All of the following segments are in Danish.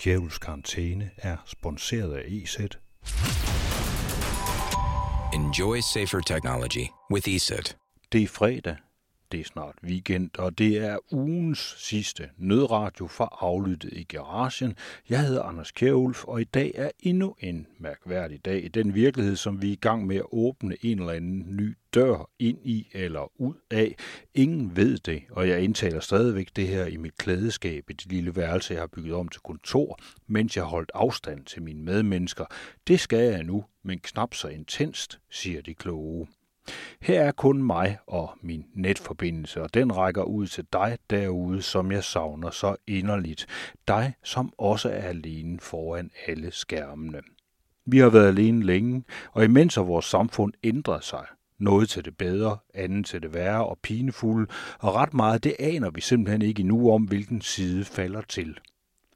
Kjævels Karantæne er sponsoreret af EZ. Enjoy safer technology with ESET. Det er fredag, det er snart weekend, og det er ugens sidste nødradio for aflyttet i garagen. Jeg hedder Anders Kjærulf, og i dag er endnu en mærkværdig dag i den virkelighed, som vi er i gang med at åbne en eller anden ny dør ind i eller ud af. Ingen ved det, og jeg indtaler stadigvæk det her i mit klædeskab i det lille værelse, jeg har bygget om til kontor, mens jeg holdt afstand til mine medmennesker. Det skal jeg nu, men knap så intenst, siger de kloge. Her er kun mig og min netforbindelse, og den rækker ud til dig derude, som jeg savner så inderligt. Dig, som også er alene foran alle skærmene. Vi har været alene længe, og imens har vores samfund ændret sig. Noget til det bedre, andet til det værre og pinefulde, og ret meget det aner vi simpelthen ikke endnu om, hvilken side falder til.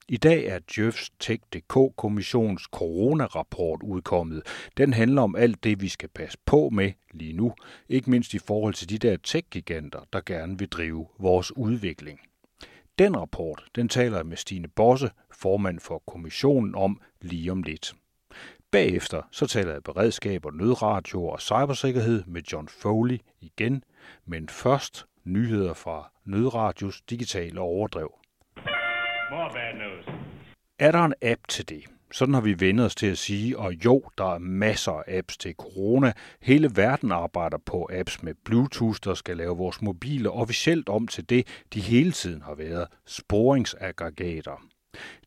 I dag er Djøfs Tech.dk-kommissions coronarapport udkommet. Den handler om alt det, vi skal passe på med lige nu, ikke mindst i forhold til de der tech-giganter, der gerne vil drive vores udvikling. Den rapport, den taler jeg med Stine Bosse, formand for kommissionen, om lige om lidt. Bagefter så taler jeg beredskab og nødradio og cybersikkerhed med John Foley igen, men først nyheder fra Nødradios digitale overdrev. More bad news. Er der en app til det? Sådan har vi vendt os til at sige, og jo, der er masser af apps til corona. Hele verden arbejder på apps med Bluetooth, der skal lave vores mobile officielt om til det, de hele tiden har været, sporingsaggregater.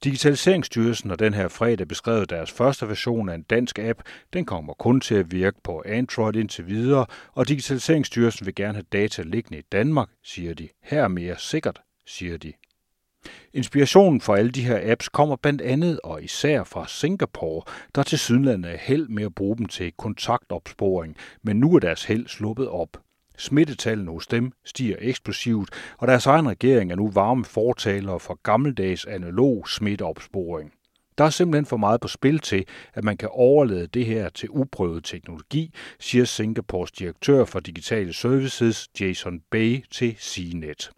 Digitaliseringsstyrelsen har den her fredag beskrevet deres første version af en dansk app. Den kommer kun til at virke på Android indtil videre, og Digitaliseringsstyrelsen vil gerne have data liggende i Danmark, siger de. Her er mere sikkert, siger de. Inspirationen for alle de her apps kommer blandt andet og især fra Singapore, der til sydlandet er held med at bruge dem til kontaktopsporing, men nu er deres held sluppet op. Smittetallene hos dem stiger eksplosivt, og deres egen regering er nu varme fortalere for gammeldags analog smitteopsporing. Der er simpelthen for meget på spil til, at man kan overlade det her til uprøvet teknologi, siger Singapores direktør for digitale services Jason Bay til CNET.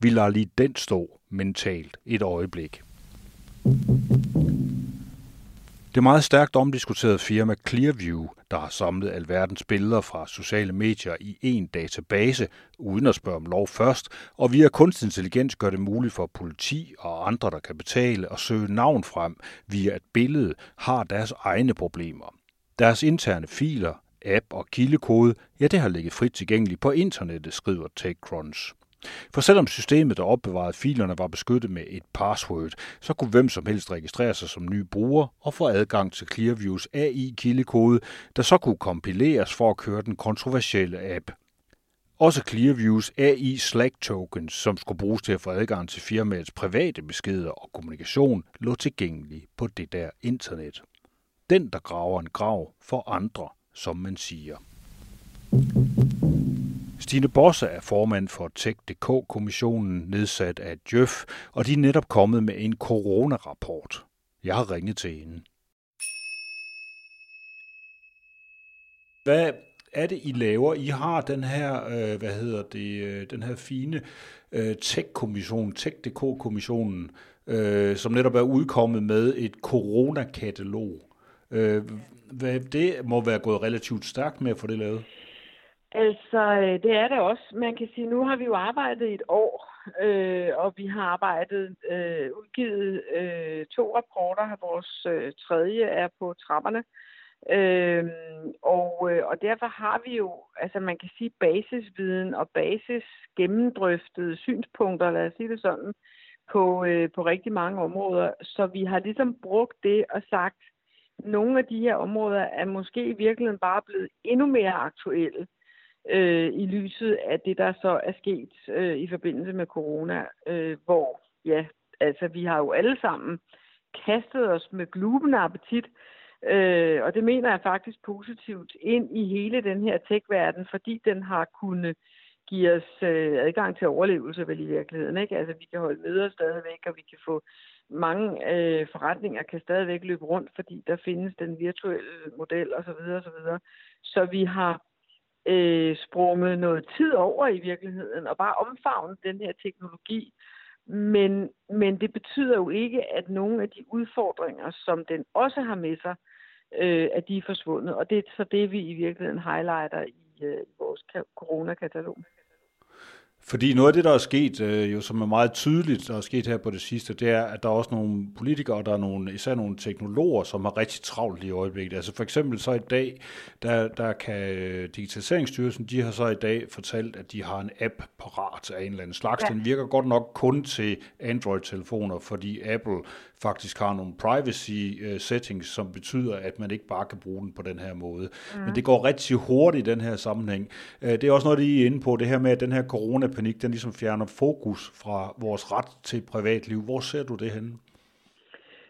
Vi lader lige den stå mentalt et øjeblik. Det meget stærkt omdiskuterede firma Clearview, der har samlet alverdens billeder fra sociale medier i en database, uden at spørge om lov først, og via kunstig intelligens gør det muligt for politi og andre, der kan betale, at søge navn frem via et billede, har deres egne problemer. Deres interne filer, app og kildekode, ja det har ligget frit tilgængeligt på internettet, skriver TechCrunch. For selvom systemet, der opbevarede filerne, var beskyttet med et password, så kunne hvem som helst registrere sig som ny bruger og få adgang til Clearviews AI-kildekode, der så kunne kompileres for at køre den kontroversielle app. Også Clearviews AI Slack tokens, som skulle bruges til at få adgang til firmaets private beskeder og kommunikation, lå tilgængelig på det der internet. Den, der graver en grav for andre, som man siger. Stine Bosse er formand for Tech.dk-kommissionen nedsat af Djøf, og de er netop kommet med en coronarapport. Jeg har ringet til hende. Hvad er det, I laver? I har den her, øh, hvad hedder det, øh, den her fine øh, tech-kommission, Tech.dk-kommissionen, øh, som netop er udkommet med et coronakatalog. Øh, hvad, det må være gået relativt stærkt med at få det lavet. Altså, øh, det er det også. Man kan sige, nu har vi jo arbejdet i et år, øh, og vi har arbejdet, øh, udgivet øh, to rapporter. Vores øh, tredje er på trapperne. Øh, og, øh, og derfor har vi jo, altså man kan sige, basisviden og basis gennemdrøftede synspunkter, lad os sige det sådan, på, øh, på rigtig mange områder. Så vi har ligesom brugt det og sagt, nogle af de her områder er måske i virkeligheden bare blevet endnu mere aktuelle øh, i lyset af det, der så er sket øh, i forbindelse med corona, øh, hvor ja, altså vi har jo alle sammen kastet os med glubende appetit, øh, og det mener jeg faktisk positivt ind i hele den her tech-verden, fordi den har kunnet give os øh, adgang til overlevelse vel i virkeligheden. Ikke? Altså vi kan holde møder stadigvæk, og vi kan få mange øh, forretninger kan stadigvæk løbe rundt, fordi der findes den virtuelle model osv. Så, så, så vi har øh, sprunget noget tid over i virkeligheden, og bare omfavnet den her teknologi Men, men det betyder jo ikke, at nogle af de udfordringer, som den også har med sig, øh, at de er forsvundet. Og det er så det, vi i virkeligheden highlighter i, øh, i vores coronakatalog. Fordi noget af det, der er sket, øh, jo som er meget tydeligt, der er sket her på det sidste, det er, at der er også nogle politikere, og der er nogle, især nogle teknologer, som har rigtig travlt i øjeblikket. Altså for eksempel så i dag, der, der kan Digitaliseringsstyrelsen, de har så i dag fortalt, at de har en app parat af en eller anden slags. Ja. Den virker godt nok kun til Android-telefoner, fordi Apple faktisk har nogle privacy uh, settings, som betyder, at man ikke bare kan bruge den på den her måde. Mm. Men det går rigtig hurtigt i den her sammenhæng. Uh, det er også noget, I er inde på, det her med, at den her coronapanik, den ligesom fjerner fokus fra vores ret til privatliv. Hvor ser du det henne?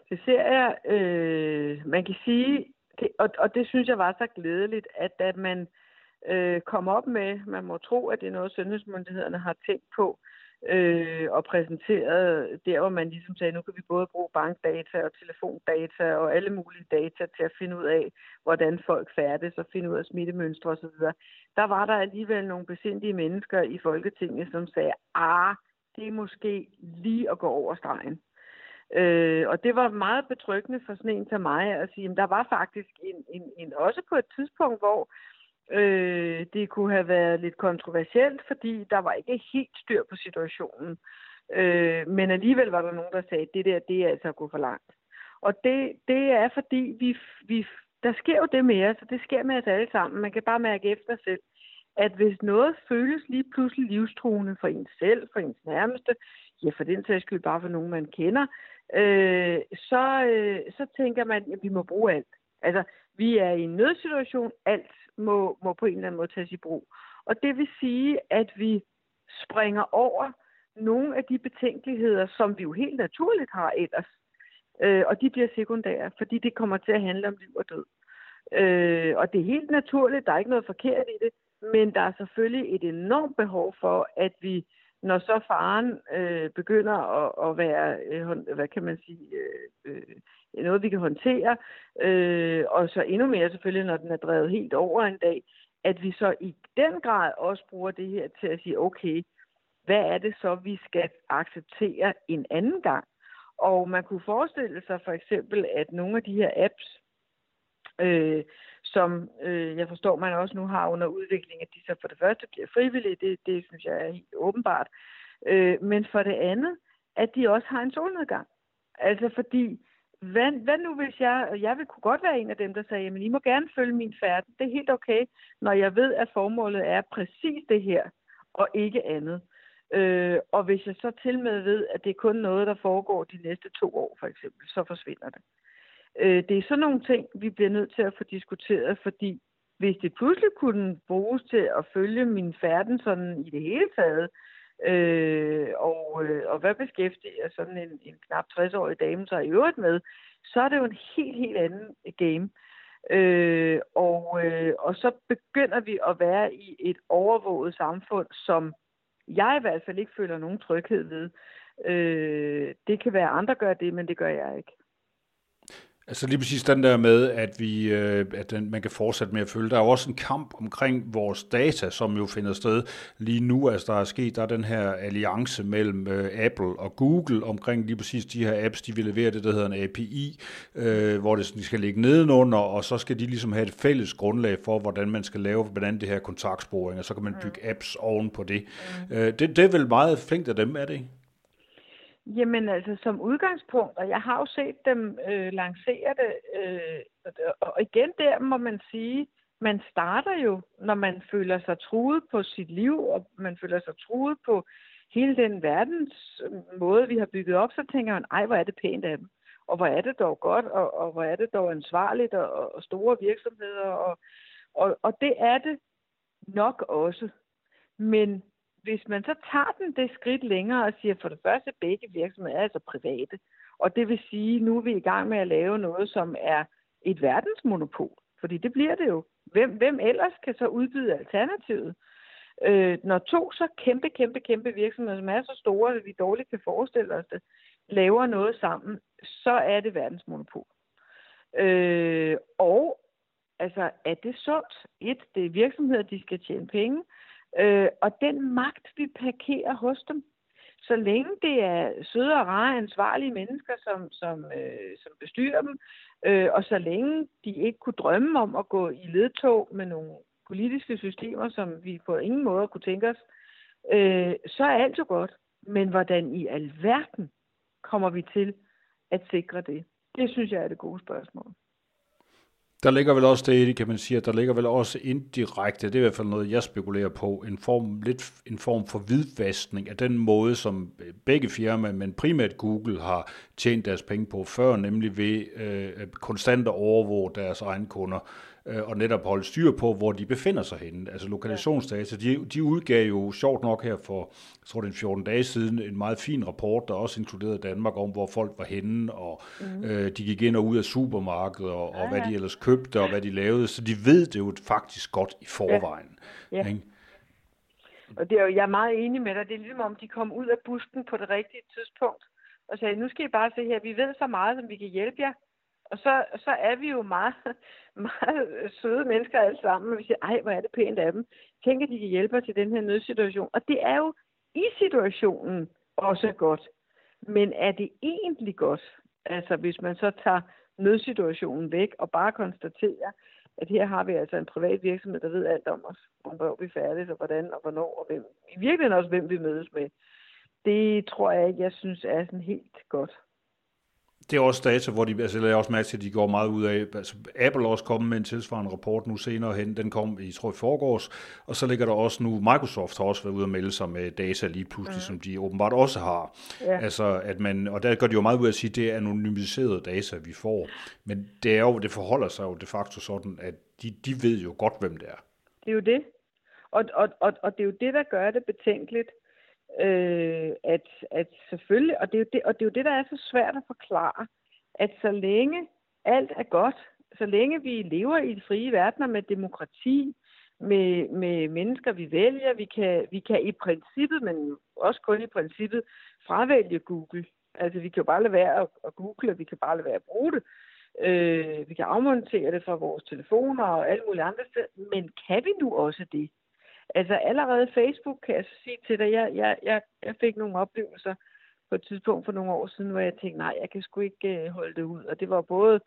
Det ser jeg, øh, man kan sige, det, og, og det synes jeg var så glædeligt, at da man øh, kom op med, man må tro, at det er noget, sundhedsmyndighederne har tænkt på, øh, øh, og præsenterede der, hvor man ligesom sagde, nu kan vi både bruge bankdata og telefondata og alle mulige data til at finde ud af, hvordan folk færdes og finde ud af smittemønstre osv. Der var der alligevel nogle besindige mennesker i Folketinget, som sagde, ah, det er måske lige at gå over stregen. Øh, og det var meget betryggende for sådan en til mig at sige, at der var faktisk en, en, en, også på et tidspunkt, hvor Øh, det kunne have været lidt kontroversielt, fordi der var ikke helt styr på situationen. Øh, men alligevel var der nogen, der sagde, at det der, det er altså at gå for langt. Og det, det er fordi, vi, vi, der sker jo det med os, og det sker med os alle sammen. Man kan bare mærke efter selv, at hvis noget føles lige pludselig livstruende for en selv, for ens nærmeste, ja, for den sags skyld bare for nogen, man kender, øh, så, øh, så tænker man, at vi må bruge alt. Altså, vi er i en nødsituation, alt må, må på en eller anden måde tages i brug. Og det vil sige, at vi springer over nogle af de betænkeligheder, som vi jo helt naturligt har ellers. Øh, og de bliver sekundære, fordi det kommer til at handle om liv og død. Øh, og det er helt naturligt, der er ikke noget forkert i det, men der er selvfølgelig et enormt behov for, at vi, når så faren øh, begynder at, at være, øh, hvad kan man sige, øh, øh, noget, vi kan håndtere, øh, og så endnu mere selvfølgelig, når den er drevet helt over en dag, at vi så i den grad også bruger det her til at sige, okay, hvad er det så, vi skal acceptere en anden gang? Og man kunne forestille sig for eksempel, at nogle af de her apps, øh, som øh, jeg forstår, man også nu har under udvikling, at de så for det første bliver frivillige, det, det synes jeg er helt åbenbart, øh, men for det andet, at de også har en solnedgang. Altså fordi hvad, hvad nu hvis jeg, jeg vil kunne godt være en af dem, der sagde, men I må gerne følge min færden. Det er helt okay, når jeg ved, at formålet er præcis det her, og ikke andet. Øh, og hvis jeg så til med ved, at det er kun noget, der foregår de næste to år, for eksempel, så forsvinder det. Øh, Øh, det er sådan nogle ting, vi bliver nødt til at få diskuteret, fordi hvis det pludselig kunne bruges til at følge min færden sådan i det hele taget, Øh, og, øh, og hvad beskæftiger sådan en, en knap 60-årig dame sig i øvrigt med, så er det jo en helt, helt anden game. Øh, og, øh, og så begynder vi at være i et overvåget samfund, som jeg i hvert fald ikke føler nogen tryghed ved. Øh, det kan være andre gør det, men det gør jeg ikke. Altså lige præcis den der med, at, vi, øh, at den, man kan fortsætte med at følge. Der er jo også en kamp omkring vores data, som jo finder sted lige nu. Altså der er sket, der er den her alliance mellem øh, Apple og Google omkring lige præcis de her apps, de vil levere det, der hedder en API, øh, hvor det, de skal ligge nedenunder, og så skal de ligesom have et fælles grundlag for, hvordan man skal lave blandt andet det her kontaktsporing, og så kan man bygge mm. apps oven på det. Mm. Øh, det. Det er vel meget flinkt af dem, er det ikke? Jamen altså som udgangspunkt, og jeg har jo set dem øh, lancere det, øh, og igen der må man sige, man starter jo, når man føler sig truet på sit liv, og man føler sig truet på hele den verdens øh, måde, vi har bygget op, så tænker man, ej, hvor er det pænt af dem. Og hvor er det dog godt, og, og hvor er det dog ansvarligt, og, og store virksomheder. Og, og, og det er det nok også. Men hvis man så tager den det skridt længere og siger, for det første, begge virksomheder er altså private, og det vil sige, nu er vi i gang med at lave noget, som er et verdensmonopol, fordi det bliver det jo. Hvem, hvem ellers kan så udbyde alternativet? Øh, når to så kæmpe, kæmpe, kæmpe virksomheder, som er så store, at vi dårligt kan forestille os det, laver noget sammen, så er det verdensmonopol. Øh, og altså, er det sundt? Et, det er virksomheder, de skal tjene penge. Øh, og den magt, vi parkerer hos dem, så længe det er søde og rare, ansvarlige mennesker, som, som, øh, som bestyrer dem, øh, og så længe de ikke kunne drømme om at gå i ledtog med nogle politiske systemer, som vi på ingen måde kunne tænke os, øh, så er alt jo godt. Men hvordan i alverden kommer vi til at sikre det? Det synes jeg er det gode spørgsmål. Der ligger vel også det, kan man sige, at der ligger vel også indirekte, det er i hvert fald noget, jeg spekulerer på, en form, lidt en form for hvidvaskning af den måde, som øh, begge firmaer, men primært Google, har tjent deres penge på før, nemlig ved øh, konstant at overvåge deres egne kunder øh, og netop holde styr på, hvor de befinder sig henne. Altså lokalisationsdata, de, de udgav jo sjovt nok her for, jeg tror det er 14 dage siden, en meget fin rapport, der også inkluderede Danmark om, hvor folk var henne, og mm. øh, de gik ind og ud af supermarkedet, og, og hvad de ellers købte, og hvad de lavede, så de ved det jo faktisk godt i forvejen. Ja. Ja. Ikke? Og det er jo, jeg er meget enig med dig. Det er ligesom om, de kom ud af busken på det rigtige tidspunkt og sagde, nu skal I bare se her, vi ved så meget, som vi kan hjælpe jer. Og så, så er vi jo meget, meget søde mennesker alle sammen, og vi siger, ej, hvor er det pænt af dem. Tænk, at de kan hjælpe os i den her nødsituation. Og det er jo i situationen også godt. Men er det egentlig godt? Altså, hvis man så tager nødsituationen væk og bare konstaterer, at her har vi altså en privat virksomhed, der ved alt om os, om hvor vi er færdige, og hvordan og hvornår, og hvem, i virkeligheden også, hvem vi mødes med. Det tror jeg ikke, jeg synes er sådan helt godt det er også data, hvor de, altså jeg også mærke til, at de går meget ud af, altså Apple også kommet med en tilsvarende rapport nu senere hen, den kom i, tror jeg, forgårs, og så ligger der også nu, Microsoft har også været ude og melde sig med data lige pludselig, mm. som de åbenbart også har. Ja. Altså, at man, og der gør de jo meget ud af at sige, at det er anonymiserede data, vi får, men det er jo, det forholder sig jo de facto sådan, at de, de ved jo godt, hvem det er. Det er jo det. Og, og, og, og det er jo det, der gør det betænkeligt, øh, at, at selvfølgelig, og det, er jo det, og det er jo det, der er så svært at forklare, at så længe alt er godt, så længe vi lever i de frie verdener med demokrati, med, med mennesker, vi vælger, vi kan, vi kan i princippet, men også kun i princippet, fravælge Google. Altså, vi kan jo bare lade være at, at google, og vi kan bare lade være at bruge det. Øh, vi kan afmontere det fra vores telefoner og alle mulige andre steder. Men kan vi nu også det? Altså allerede Facebook, kan jeg sige til dig, jeg, jeg, jeg, jeg fik nogle oplevelser på et tidspunkt for nogle år siden, hvor jeg tænkte, nej, jeg kan sgu ikke øh, holde det ud. Og det var både,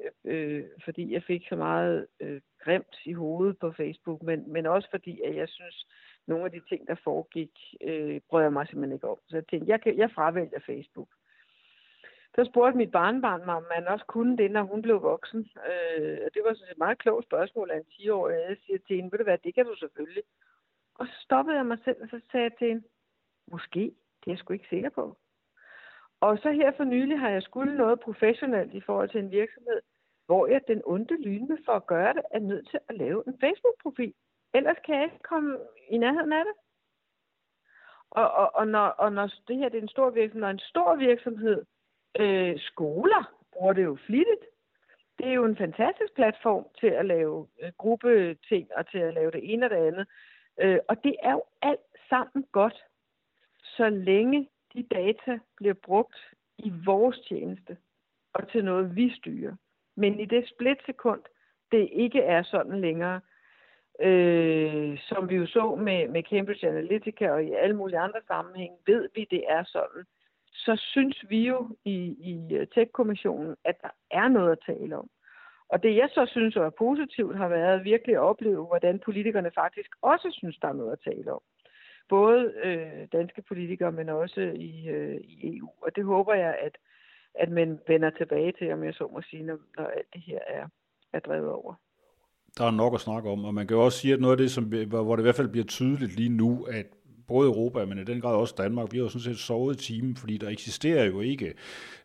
øh, øh, fordi jeg fik så meget øh, grimt i hovedet på Facebook, men, men også fordi, at jeg synes, nogle af de ting, der foregik, øh, brød jeg mig simpelthen ikke om. Så jeg tænkte, jeg, kan, jeg fravælger Facebook. Så spurgte mit barnbarn mig, om man også kunne det, når hun blev voksen. Øh, det var sådan et meget klogt spørgsmål af en 10-årig. Jeg siger til hende, ved du hvad, det kan du selvfølgelig. Og så stoppede jeg mig selv, og så sagde jeg til hende, måske, det er jeg sgu ikke sikker på. Og så her for nylig har jeg skulle noget professionelt i forhold til en virksomhed, hvor jeg den onde lyne for at gøre det, er nødt til at lave en Facebook-profil. Ellers kan jeg ikke komme i nærheden af det. Og, og, og, når, og når det her det er en stor virksomhed, når en stor virksomhed, øh, skoler bruger det jo flittigt. Det er jo en fantastisk platform til at lave øh, gruppeting og til at lave det ene og det andet. Øh, og det er jo alt sammen godt, så længe de data bliver brugt i vores tjeneste og til noget, vi styrer. Men i det splitsekund, det ikke er sådan længere, øh, som vi jo så med, med Cambridge Analytica og i alle mulige andre sammenhænge, ved vi, det er sådan, så synes vi jo i, i Tech-kommissionen, at der er noget at tale om. Og det jeg så synes er positivt har været virkelig at opleve, hvordan politikerne faktisk også synes, der er noget at tale om. Både øh, danske politikere, men også i, øh, i EU. Og det håber jeg, at, at man vender tilbage til, om jeg så må sige, når, når alt det her er, er drevet over. Der er nok at snakke om, og man kan jo også sige, at noget af det, som, hvor det i hvert fald bliver tydeligt lige nu, at både Europa, men i den grad også Danmark, vi har jo sådan set sovet i timen, fordi der eksisterer jo ikke,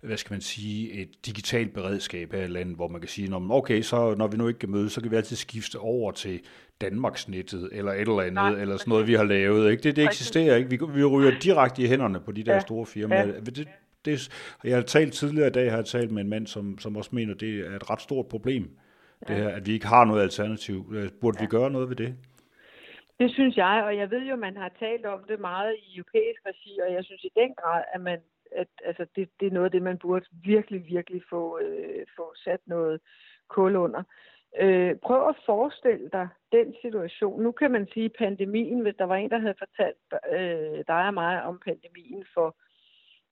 hvad skal man sige, et digitalt beredskab her i landet, hvor man kan sige, okay, så når vi nu ikke kan mødes, så kan vi altid skifte over til Danmarksnettet, eller et eller andet, Nej, eller sådan noget, vi har lavet. Ikke? Det, det eksisterer ikke. Vi, vi ryger direkte i hænderne på de der ja. store firmaer. Ja. Det, det, jeg har talt tidligere i dag, har jeg talt med en mand, som, som også mener, det er et ret stort problem, ja. det her, at vi ikke har noget alternativ. Burde ja. vi gøre noget ved det? Det synes jeg, og jeg ved jo, at man har talt om det meget i europæisk regi, og jeg synes i den grad, at man at, altså det, det er noget af det, man burde virkelig, virkelig få, øh, få sat noget kul under. Øh, prøv at forestille dig den situation. Nu kan man sige pandemien, hvis der var en, der havde fortalt øh, dig og mig om pandemien for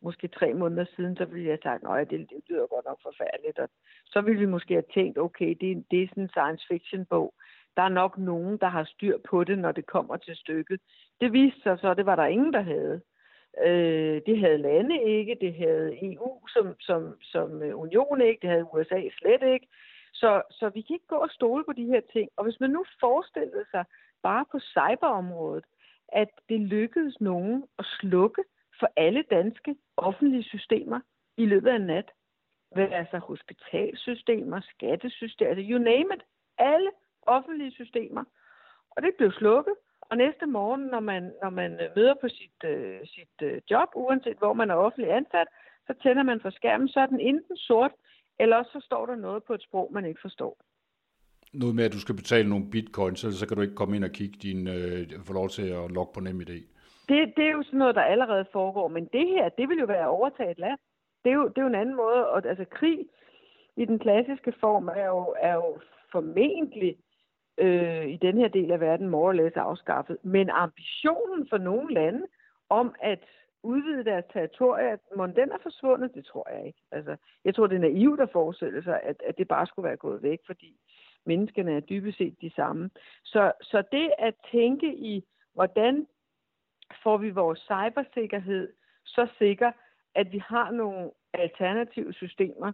måske tre måneder siden, så ville jeg have sagt, at det, det lyder godt nok forfærdeligt. Og så ville vi måske have tænkt, okay, det, det er sådan en science fiction bog. Der er nok nogen, der har styr på det, når det kommer til stykket. Det viste sig så, at det var der ingen, der havde. Øh, det havde lande ikke, det havde EU som, som, som øh, union ikke, det havde USA slet ikke. Så, så vi kan ikke gå og stole på de her ting. Og hvis man nu forestillede sig bare på cyberområdet, at det lykkedes nogen at slukke for alle danske offentlige systemer i løbet af en nat. Altså hospitalsystemer, skattesystemer, altså you name it. Alle offentlige systemer. Og det blev slukket. Og næste morgen, når man, når man møder på sit, uh, sit uh, job, uanset hvor man er offentlig ansat, så tænder man for skærmen, så er den enten sort, eller så står der noget på et sprog, man ikke forstår. Noget med, at du skal betale nogle bitcoins, så kan du ikke komme ind og kigge din, øh, få lov til at logge på NemID. Det, det er jo sådan noget, der allerede foregår, men det her, det vil jo være at overtage et land. Det er jo, det er jo en anden måde, og altså krig i den klassiske form er jo, er jo formentlig øh, i den her del af verden more or less afskaffet. Men ambitionen for nogle lande om at udvide deres territorier, må den er forsvundet, det tror jeg ikke. Altså, jeg tror, det er naivt at forestille sig, at, at det bare skulle være gået væk, fordi menneskene er dybest set de samme. Så, så det at tænke i, hvordan får vi vores cybersikkerhed så sikker, at vi har nogle alternative systemer,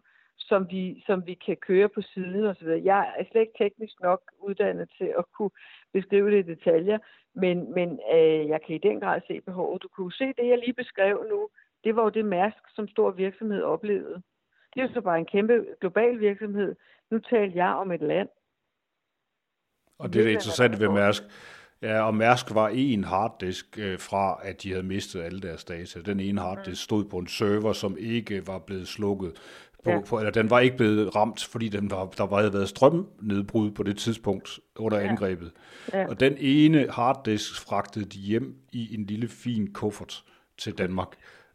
som vi, som vi kan køre på siden osv. Jeg er slet ikke teknisk nok uddannet til at kunne beskrive det i detaljer, men, men øh, jeg kan i den grad se behovet. Du kunne se det, jeg lige beskrev nu. Det var jo det Mærsk, som stor virksomhed oplevede. Det er jo så bare en kæmpe global virksomhed. Nu taler jeg om et land. Og det er det interessante ved Mærsk. Ja, og Mærsk var en harddisk øh, fra, at de havde mistet alle deres data. Den ene harddisk stod på en server, som ikke var blevet slukket på, ja. på, eller den var ikke blevet ramt, fordi den var, der havde været strømnedbrud på det tidspunkt under ja. angrebet. Ja. Og den ene harddisk fragtede de hjem i en lille fin kuffert til Danmark.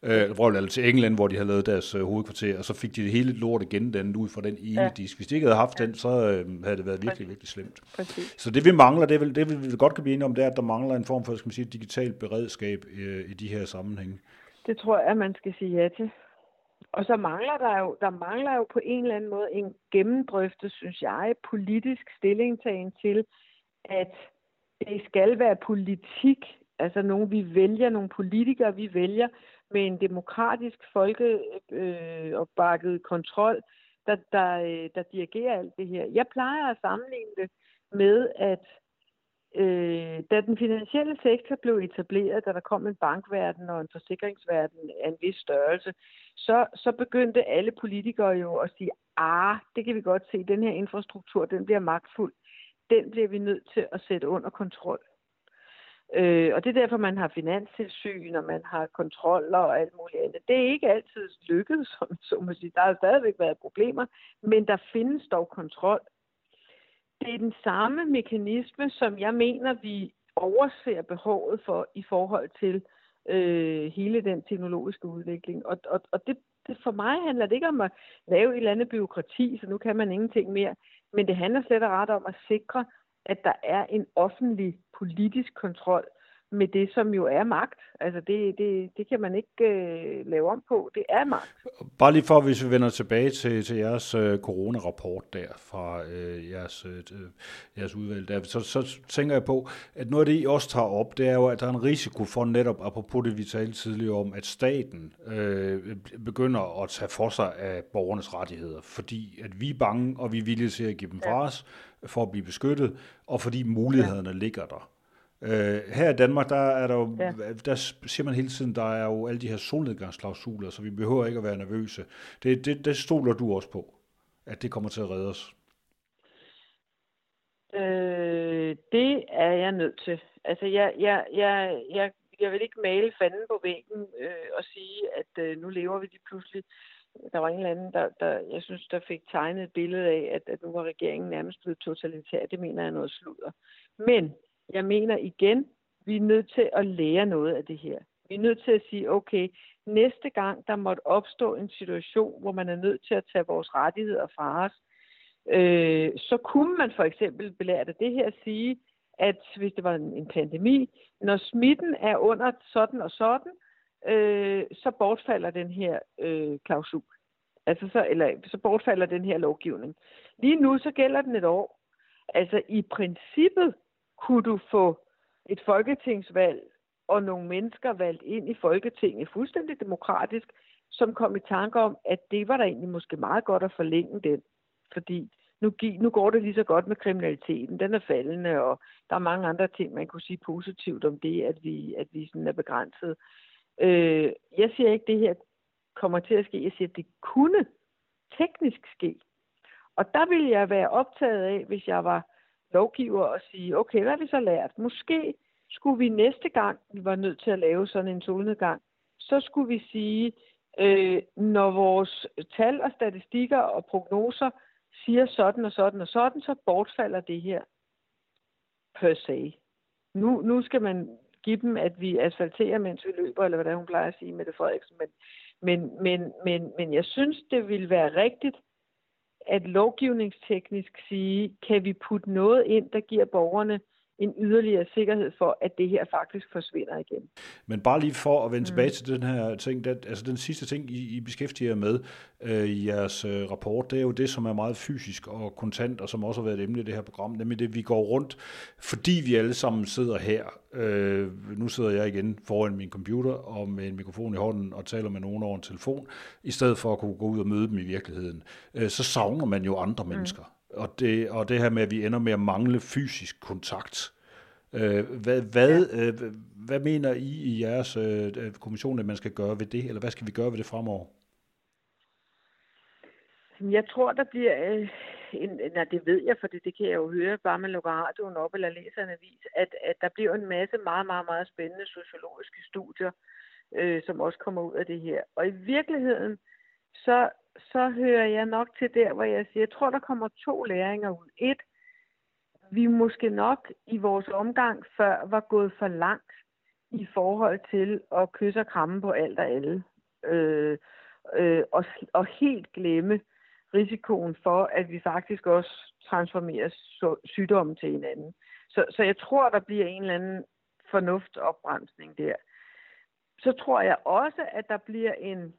Øh, hvor, eller til England, hvor de havde lavet deres øh, hovedkvarter, og så fik de det hele lort igen den ud fra den ene ja. disk. Hvis de ikke havde haft den, så øh, havde det været virkelig, virkelig slemt. Præcis. Så det vi mangler, det, vil, det vi godt kan blive enige om, det er, at der mangler en form for skal man sige, digitalt beredskab øh, i de her sammenhænge. Det tror jeg, man skal sige ja til. Og så mangler der jo, der mangler jo på en eller anden måde en gennemdrøftet, synes jeg, politisk stillingtagen til, at det skal være politik, altså nogen vi vælger, nogle politikere vi vælger, med en demokratisk folkeopbakket øh, kontrol, der, der, øh, der dirigerer alt det her. Jeg plejer at sammenligne det med, at øh, da den finansielle sektor blev etableret, da der kom en bankverden og en forsikringsverden af en vis størrelse, så, så begyndte alle politikere jo at sige, ah, det kan vi godt se, den her infrastruktur, den bliver magtfuld. Den bliver vi nødt til at sætte under kontrol. Øh, og det er derfor, man har finanstilsyn, og man har kontroller og alt muligt andet. Det er ikke altid lykkedes, som som man siger. Der har stadigvæk været problemer, men der findes dog kontrol. Det er den samme mekanisme, som jeg mener, vi overser behovet for i forhold til øh, hele den teknologiske udvikling. Og, og, og det, det, for mig handler det ikke om at lave et eller andet byråkrati, så nu kan man ingenting mere. Men det handler slet og ret om at sikre, at der er en offentlig politisk kontrol med det, som jo er magt. Altså det, det, det kan man ikke øh, lave om på. Det er magt. Bare lige for, hvis vi vender tilbage til, til jeres øh, coronarapport der fra øh, jeres, øh, jeres udvalg, der, så, så tænker jeg på, at noget af det, I også tager op, det er jo, at der er en risiko for netop, apropos det, vi talte tidligere om, at staten øh, begynder at tage for sig af borgernes rettigheder, fordi at vi er bange, og vi er villige til at give dem fra os, for at blive beskyttet, og fordi mulighederne ja. ligger der. Øh, her i Danmark, der er der jo, ja. der siger man hele tiden, der er jo alle de her solnedgangsklausuler, så vi behøver ikke at være nervøse. Det, det, det stoler du også på, at det kommer til at redde os. Øh, det er jeg nødt til. Altså, jeg, jeg, jeg, jeg, jeg vil ikke male fanden på væggen øh, og sige, at øh, nu lever vi de pludselig. Der var en eller anden, der, der, jeg synes, der fik tegnet et billede af, at, at nu var regeringen nærmest blevet totalitær. Det mener jeg er noget sludder. Men jeg mener igen, vi er nødt til at lære noget af det her. Vi er nødt til at sige, okay, næste gang der måtte opstå en situation, hvor man er nødt til at tage vores rettigheder fra os, øh, så kunne man for eksempel belært af det her sige, at hvis det var en, en pandemi, når smitten er under sådan og sådan, øh, så bortfalder den her øh, klausul. Altså så, eller, så bortfalder den her lovgivning. Lige nu så gælder den et år. Altså i princippet kunne du få et folketingsvalg og nogle mennesker valgt ind i Folketinget fuldstændig demokratisk, som kom i tanke om, at det var der egentlig måske meget godt at forlænge den. Fordi nu, nu går det lige så godt med kriminaliteten. Den er faldende, og der er mange andre ting, man kunne sige positivt om det, at vi, at vi sådan er begrænset. Øh, jeg siger ikke, at det her kommer til at ske. Jeg siger, at det kunne teknisk ske. Og der ville jeg være optaget af, hvis jeg var lovgiver, og sige, okay, hvad har vi så lært? Måske skulle vi næste gang, vi var nødt til at lave sådan en solnedgang, så skulle vi sige, øh, når vores tal og statistikker og prognoser siger sådan og sådan og sådan, så bortfalder det her per se. Nu, nu skal man give dem, at vi asfalterer, mens vi løber, eller hvad det hun plejer at sige, med det Frederiksen. Men, men, men, men, men jeg synes, det vil være rigtigt, at lovgivningsteknisk sige, kan vi putte noget ind, der giver borgerne en yderligere sikkerhed for, at det her faktisk forsvinder igen. Men bare lige for at vende mm. tilbage til den her ting, den, altså den sidste ting, I, I beskæftiger med øh, i jeres øh, rapport, det er jo det, som er meget fysisk og kontant, og som også har været et emne i det her program, nemlig det, vi går rundt, fordi vi alle sammen sidder her. Øh, nu sidder jeg igen foran min computer og med en mikrofon i hånden og taler med nogen over en telefon, i stedet for at kunne gå ud og møde dem i virkeligheden. Øh, så savner man jo andre mm. mennesker. Og det, og det her med, at vi ender med at mangle fysisk kontakt. Øh, hvad, hvad, ja. øh, hvad mener I i jeres øh, kommission, at man skal gøre ved det, eller hvad skal vi gøre ved det fremover? Jeg tror, der bliver... Øh, en, nej, det ved jeg, for det, det kan jeg jo høre, bare man lukker radioen op eller læser en avis, at, at der bliver en masse meget, meget, meget spændende sociologiske studier, øh, som også kommer ud af det her. Og i virkeligheden, så så hører jeg nok til der, hvor jeg siger, jeg tror, der kommer to læringer ud. Et, vi måske nok i vores omgang før var gået for langt i forhold til at kysse og kramme på alt og alle. Øh, øh, og, og helt glemme risikoen for, at vi faktisk også transformerer sygdommen til hinanden. Så, så jeg tror, der bliver en eller anden fornuftopbremsning der. Så tror jeg også, at der bliver en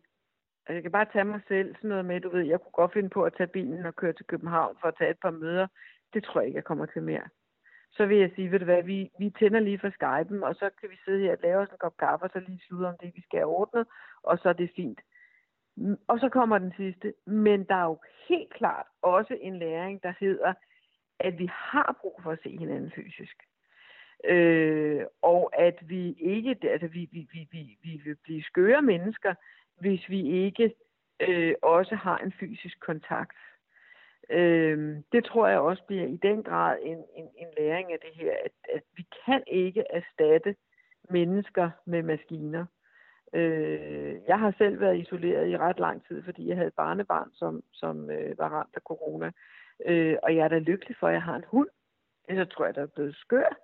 og jeg kan bare tage mig selv sådan noget med, du ved, jeg kunne godt finde på at tage bilen og køre til København for at tage et par møder. Det tror jeg ikke, jeg kommer til mere. Så vil jeg sige, ved du hvad, vi, vi tænder lige for Skype'en, og så kan vi sidde her og lave os en kop kaffe, og så lige slutte om det, vi skal have ordnet, og så er det fint. Mm, og så kommer den sidste. Men der er jo helt klart også en læring, der hedder, at vi har brug for at se hinanden fysisk. Øh, og at vi ikke, altså vi, vi, vi, vi, vi vil blive skøre mennesker, hvis vi ikke øh, også har en fysisk kontakt. Øh, det tror jeg også bliver i den grad en, en, en læring af det her, at, at vi kan ikke erstatte mennesker med maskiner. Øh, jeg har selv været isoleret i ret lang tid, fordi jeg havde et barnebarn, som, som øh, var ramt af corona. Øh, og jeg er da lykkelig for, at jeg har en hund. Ellers tror jeg, der er blevet skør.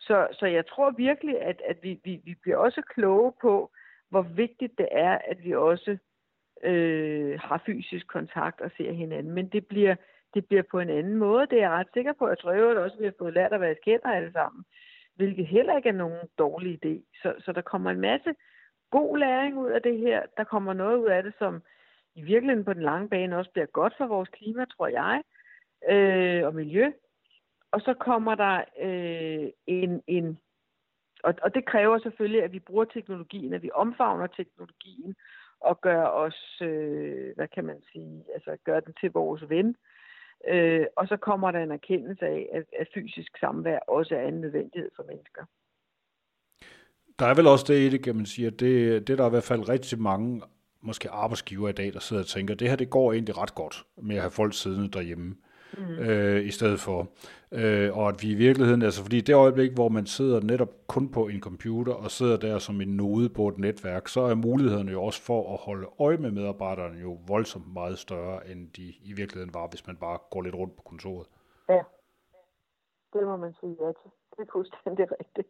Så, så jeg tror virkelig, at, at vi, vi, vi bliver også kloge på, hvor vigtigt det er, at vi også øh, har fysisk kontakt og ser hinanden. Men det bliver, det bliver på en anden måde. Det er jeg ret sikker på. Jeg tror jo også, at vi har fået lært at være skænder alle sammen. Hvilket heller ikke er nogen dårlig idé. Så, så der kommer en masse god læring ud af det her. Der kommer noget ud af det, som i virkeligheden på den lange bane også bliver godt for vores klima, tror jeg, øh, og miljø. Og så kommer der øh, en, en og, og det kræver selvfølgelig, at vi bruger teknologien, at vi omfavner teknologien og gør os, øh, hvad kan man sige, altså gør den til vores ven. Øh, og så kommer der en erkendelse af, at, at fysisk samvær også er en nødvendighed for mennesker. Der er vel også det i det, kan man sige, at det, det der er i hvert fald rigtig mange måske arbejdsgiver i dag, der sidder og tænker, det her det går egentlig ret godt med at have folk siddende derhjemme mm. øh, i stedet for. Øh, og at vi i virkeligheden, altså fordi det øjeblik, hvor man sidder netop kun på en computer og sidder der som en node på et netværk, så er mulighederne jo også for at holde øje med medarbejderne jo voldsomt meget større, end de i virkeligheden var, hvis man bare går lidt rundt på kontoret. Ja, det må man sige ja til. Det er fuldstændig rigtigt.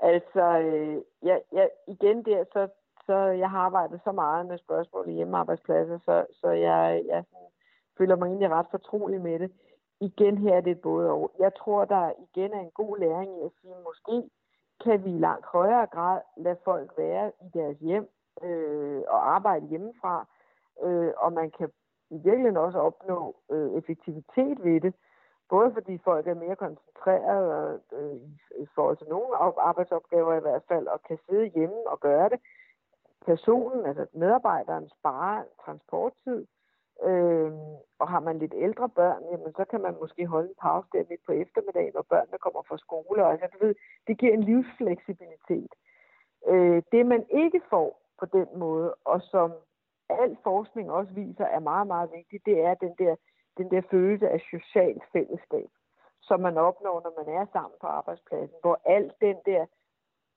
Altså, øh, ja, ja, igen der, så, så jeg har arbejdet så meget med spørgsmål i hjemmearbejdspladser, så, så jeg, jeg føler mig egentlig ret fortrolig med det. Igen her er det både og. Jeg tror, der igen er en god læring i at sige, måske kan vi i langt højere grad lade folk være i deres hjem øh, og arbejde hjemmefra, øh, og man kan i virkeligheden også opnå øh, effektivitet ved det, både fordi folk er mere koncentreret øh, i, i forhold til nogle arbejdsopgaver i hvert fald, og kan sidde hjemme og gøre det. Personen, altså medarbejderen, sparer transporttid, øh, Øh, og har man lidt ældre børn, jamen så kan man måske holde en pause der midt på eftermiddagen, når børnene kommer fra skole. Altså, du ved, det giver en livsfleksibilitet. Øh, det man ikke får på den måde, og som al forskning også viser er meget, meget vigtigt, det er den der, den der følelse af socialt fællesskab, som man opnår, når man er sammen på arbejdspladsen, hvor alt den der,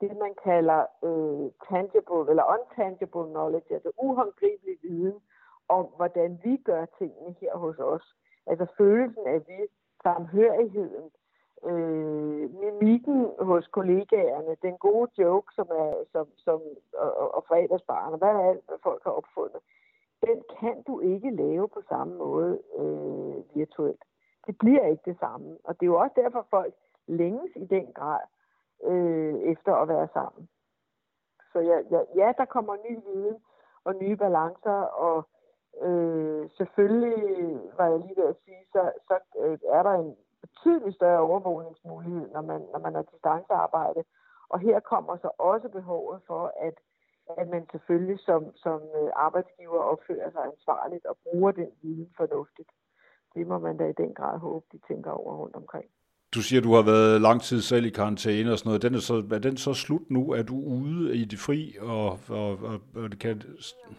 det man kalder øh, tangible eller untangible knowledge, altså uhåndgribelig viden om, hvordan vi gør tingene her hos os. Altså følelsen af vi, samhørigheden, øh, mimikken hos kollegaerne, den gode joke, som er, som, som, og, og fredagsbarn, og hvad er alt, hvad folk har opfundet, den kan du ikke lave på samme måde øh, virtuelt. Det bliver ikke det samme. Og det er jo også derfor, folk længes i den grad øh, efter at være sammen. Så ja, ja, ja, der kommer ny viden og nye balancer, og øh, selvfølgelig, var jeg lige ved at sige, så, så øh, er der en betydelig større overvågningsmulighed, når man, når man er distancearbejde. Og her kommer så også behovet for, at, at man selvfølgelig som, som øh, arbejdsgiver opfører sig ansvarligt og bruger den viden fornuftigt. Det må man da i den grad håbe, de tænker over rundt omkring. Du siger, du har været lang tid selv i karantæne og sådan noget. Den er, så, er den så slut nu? Er du ude i det fri? Og, og, og, og det kan...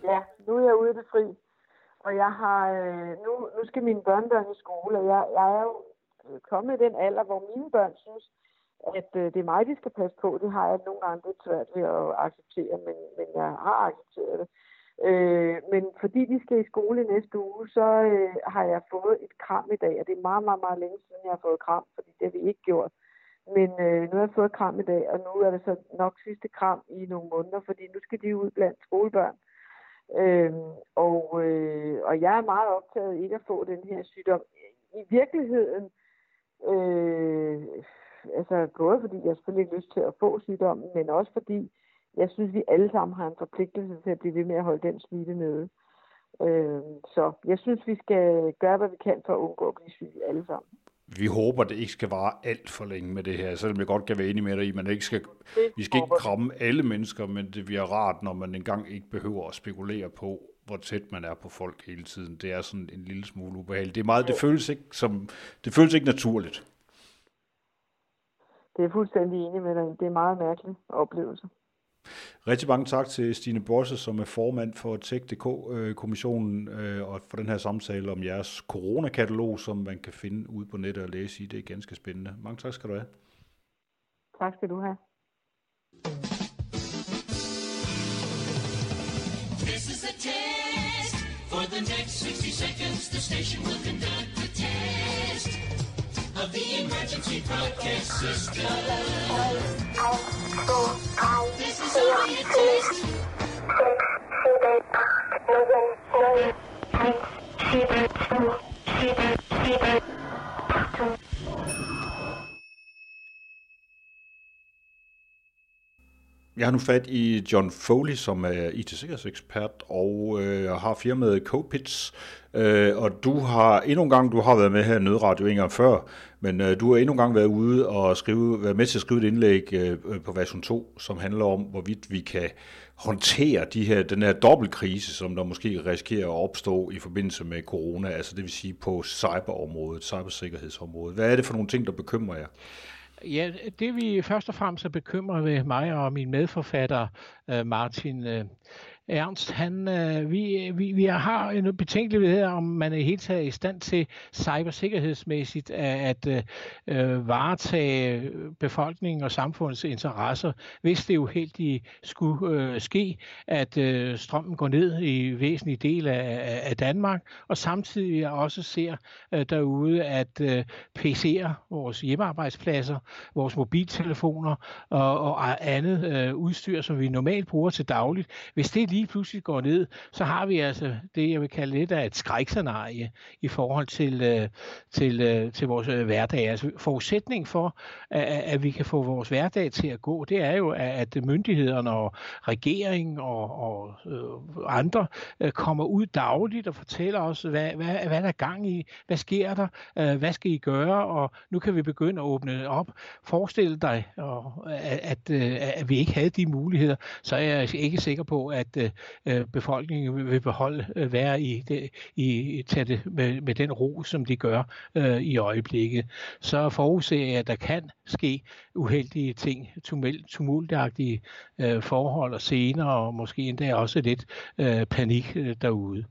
Ja, nu er jeg ude i det fri. Og jeg har, øh, nu, nu skal mine børnebørn i skole, og jeg, jeg er jo øh, kommet i den alder, hvor mine børn synes, at øh, det er mig, de skal passe på. Det har jeg nogle gange lidt svært ved at acceptere, men, men jeg har accepteret det. Øh, men fordi de skal i skole i næste uge, så øh, har jeg fået et kram i dag, og det er meget, meget, meget længe siden, jeg har fået kram, fordi det har vi ikke gjort. Men øh, nu har jeg fået kram i dag, og nu er det så nok sidste kram i nogle måneder, fordi nu skal de ud blandt skolebørn. Øh, og, øh, og jeg er meget optaget ikke at få den her sygdom. I virkeligheden, Øh, altså både fordi jeg selvfølgelig ikke lyst til at få sygdommen, men også fordi jeg synes, vi alle sammen har en forpligtelse til at blive ved med at holde den smitte nede. Øh, så jeg synes, vi skal gøre, hvad vi kan for at undgå at blive syge alle sammen. Vi håber, det ikke skal vare alt for længe med det her, selvom jeg godt kan være enig med dig i, man ikke skal, vi skal ikke kramme alle mennesker, men det bliver rart, når man engang ikke behøver at spekulere på, hvor tæt man er på folk hele tiden. Det er sådan en lille smule ubehageligt. Det er meget, det føles ikke som, det føles ikke naturligt. Det er fuldstændig enig med dig. Det er meget mærkelig oplevelse. Rigtig mange tak til Stine Bosse, som er formand for Tech.dk-kommissionen, øh, og for den her samtale om jeres coronakatalog, som man kan finde ude på nettet og læse i. Det er ganske spændende. Mange tak skal du have. Tak skal du have. the next 60 seconds, the station will conduct a test of the emergency broadcast system. This is only a test. Jeg har nu fat i John Foley, som er IT-sikkerhedsekspert og øh, har firmaet Copits. Øh, og du har endnu en gang, du har været med her i Nødradio en gang før, men øh, du har endnu en gang været ude og skrive, været med til at skrive et indlæg øh, på version 2, som handler om, hvorvidt vi kan håndtere de her, den her dobbeltkrise, som der måske risikerer at opstå i forbindelse med corona, altså det vil sige på cyberområdet, cybersikkerhedsområdet. Hvad er det for nogle ting, der bekymrer jer? Ja, det vi først og fremmest er bekymret ved mig og min medforfatter øh, Martin øh, Ernst, han, øh, vi, vi, vi har en betænkelighed om man er helt taget i stand til cybersikkerhedsmæssigt at, at øh, varetage befolkningen og samfundets interesser, hvis det uheldige skulle øh, ske, at øh, strømmen går ned i væsentlige dele af, af Danmark, og samtidig også ser øh, derude, at øh, PC'er, vores hjemmearbejdspladser, vores mobiltelefoner og, og andet øh, udstyr, som vi normalt bruger til dagligt, hvis det lige pludselig går ned, så har vi altså det, jeg vil kalde lidt af et skrækscenarie i forhold til, øh, til, øh, til vores øh, hverdag. Altså forudsætning for, at, at vi kan få vores hverdag til at gå, det er jo, at myndighederne og regeringen og, og øh, andre øh, kommer ud dagligt og fortæller os, hvad, hvad, hvad der er gang i, hvad sker der, øh, hvad skal I gøre, og nu kan vi begynde at åbne op. Forestil dig, og, at, at, øh, at vi ikke havde de muligheder, så er jeg ikke sikker på, at Øh, øh, befolkningen vil beholde øh, være i, det, i tage det med, med den ro, som de gør øh, i øjeblikket. Så forudser jeg, at der kan ske uheldige ting, tumultagtige øh, forhold og senere, og måske endda også lidt øh, panik øh, derude.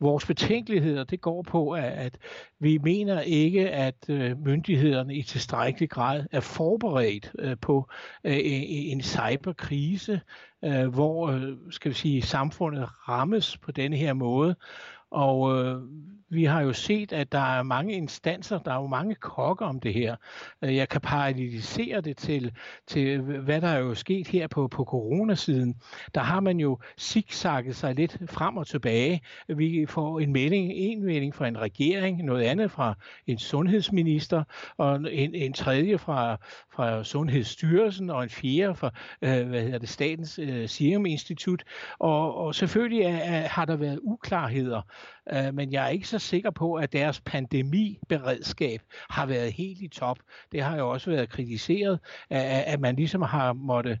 Vores betænkeligheder, det går på, at, at vi mener ikke, at øh, myndighederne i tilstrækkelig grad er forberedt øh, på øh, en cyberkrise, øh, hvor øh, skal vi sige, samfundet rammes på denne her måde. Og øh, vi har jo set, at der er mange instanser, der er jo mange kokker om det her. Øh, jeg kan paralysere det til, til hvad der er jo sket her på, på coronasiden. Der har man jo zigzagget sig lidt frem og tilbage. Vi får en melding, en melding fra en regering, noget andet fra en sundhedsminister, og en, en tredje fra, fra Sundhedsstyrelsen, og en fjerde fra øh, hvad hedder det, Statens øh, Serum Institut. Og, og selvfølgelig er, er, har der været uklarheder øh, men jeg er ikke så sikker på, at deres pandemiberedskab har været helt i top. Det har jo også været kritiseret, at, at man ligesom har måtte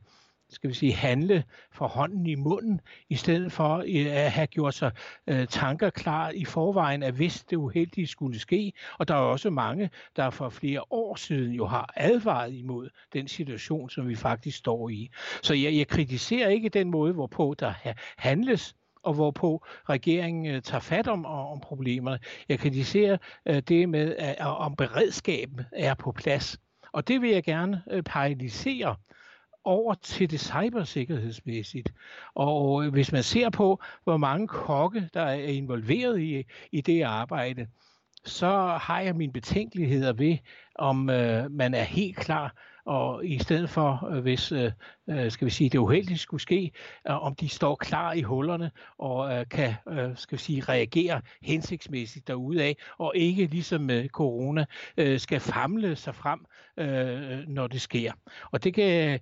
skal vi sige, handle for hånden i munden, i stedet for øh, at have gjort sig øh, tanker klar i forvejen, at hvis det uheldige skulle ske, og der er også mange, der for flere år siden jo har advaret imod den situation, som vi faktisk står i. Så jeg, jeg kritiserer ikke den måde, hvorpå der handles og hvorpå regeringen øh, tager fat om, om problemerne. Jeg kritiserer øh, det med, at, om beredskaben er på plads. Og det vil jeg gerne øh, paralysere over til det cybersikkerhedsmæssigt. Og øh, hvis man ser på, hvor mange kokke, der er involveret i, i det arbejde, så har jeg mine betænkeligheder ved, om øh, man er helt klar og i stedet for, øh, hvis øh, øh, skal vi sige, det uheldige skulle ske, om de står klar i hullerne og kan skal vi sige, reagere hensigtsmæssigt derudaf, og ikke ligesom med corona skal famle sig frem, når det sker. Og det kan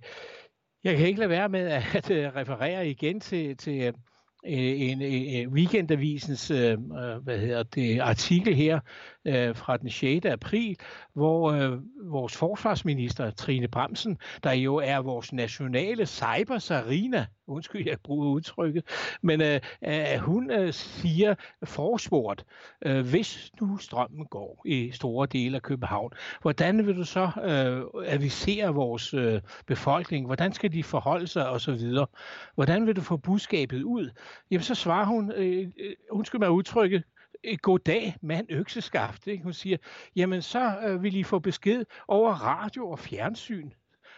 jeg kan ikke lade være med at referere igen til, til en, en weekendavisens øh, hvad hedder det, artikel her øh, fra den 6. april, hvor øh, vores forsvarsminister Trine Bremsen, der jo er vores nationale cybersarina, undskyld, jeg bruger udtrykket, men øh, øh, hun øh, siger forspurgt, øh, hvis nu strømmen går i store dele af København, hvordan vil du så øh, avisere vores øh, befolkning? Hvordan skal de forholde sig osv.? Hvordan vil du få budskabet ud? Jamen så svarer hun, øh, øh, undskyld mig udtrykket, Øh, god dag, mand økseskaft. Ikke? Hun siger, jamen så øh, vil I få besked over radio og fjernsyn.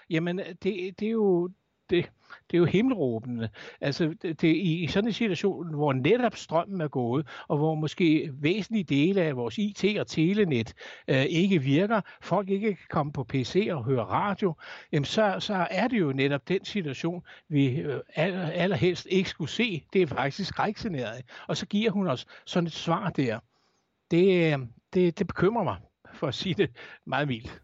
Jamen øh, det, det er jo det, det er jo himmelråbende. Altså, det, det, i, sådan en situation, hvor netop strømmen er gået, og hvor måske væsentlige dele af vores IT- og telenet øh, ikke virker, folk ikke kan komme på PC og høre radio, jamen så, så er det jo netop den situation, vi øh, aller, allerhelst ikke skulle se. Det er faktisk skrækscenariet. Og så giver hun os sådan et svar der. Det, øh, det, det bekymrer mig, for at sige det meget mildt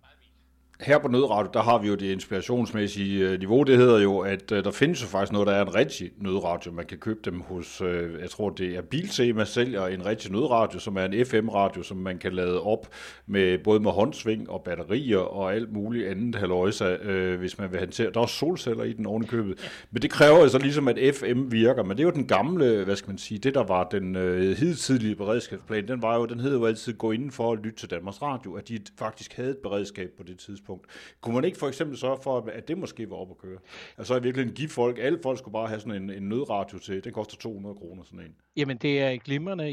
her på Nødradio, der har vi jo det inspirationsmæssige øh, niveau. Det hedder jo, at øh, der findes jo faktisk noget, der er en rigtig nødradio. Man kan købe dem hos, øh, jeg tror det er Biltema sælger en rigtig nødradio, som er en FM-radio, som man kan lade op med både med håndsving og batterier og alt muligt andet haløjsa, hvis man vil til. Der er også solceller i den ovenikøbet. Men det kræver altså ligesom, at FM virker. Men det er jo den gamle, hvad skal man sige, det der var den øh, hidtidlige beredskabsplan, den var jo, den hed jo altid gå inden for at lytte til Danmarks Radio, at de faktisk havde et beredskab på det tidspunkt tidspunkt. Kunne man ikke for eksempel sørge for, at det måske var op at køre? Altså i virkeligheden give folk, alle folk skulle bare have sådan en, en nødradio til, den koster 200 kroner sådan en. Jamen det er en glimrende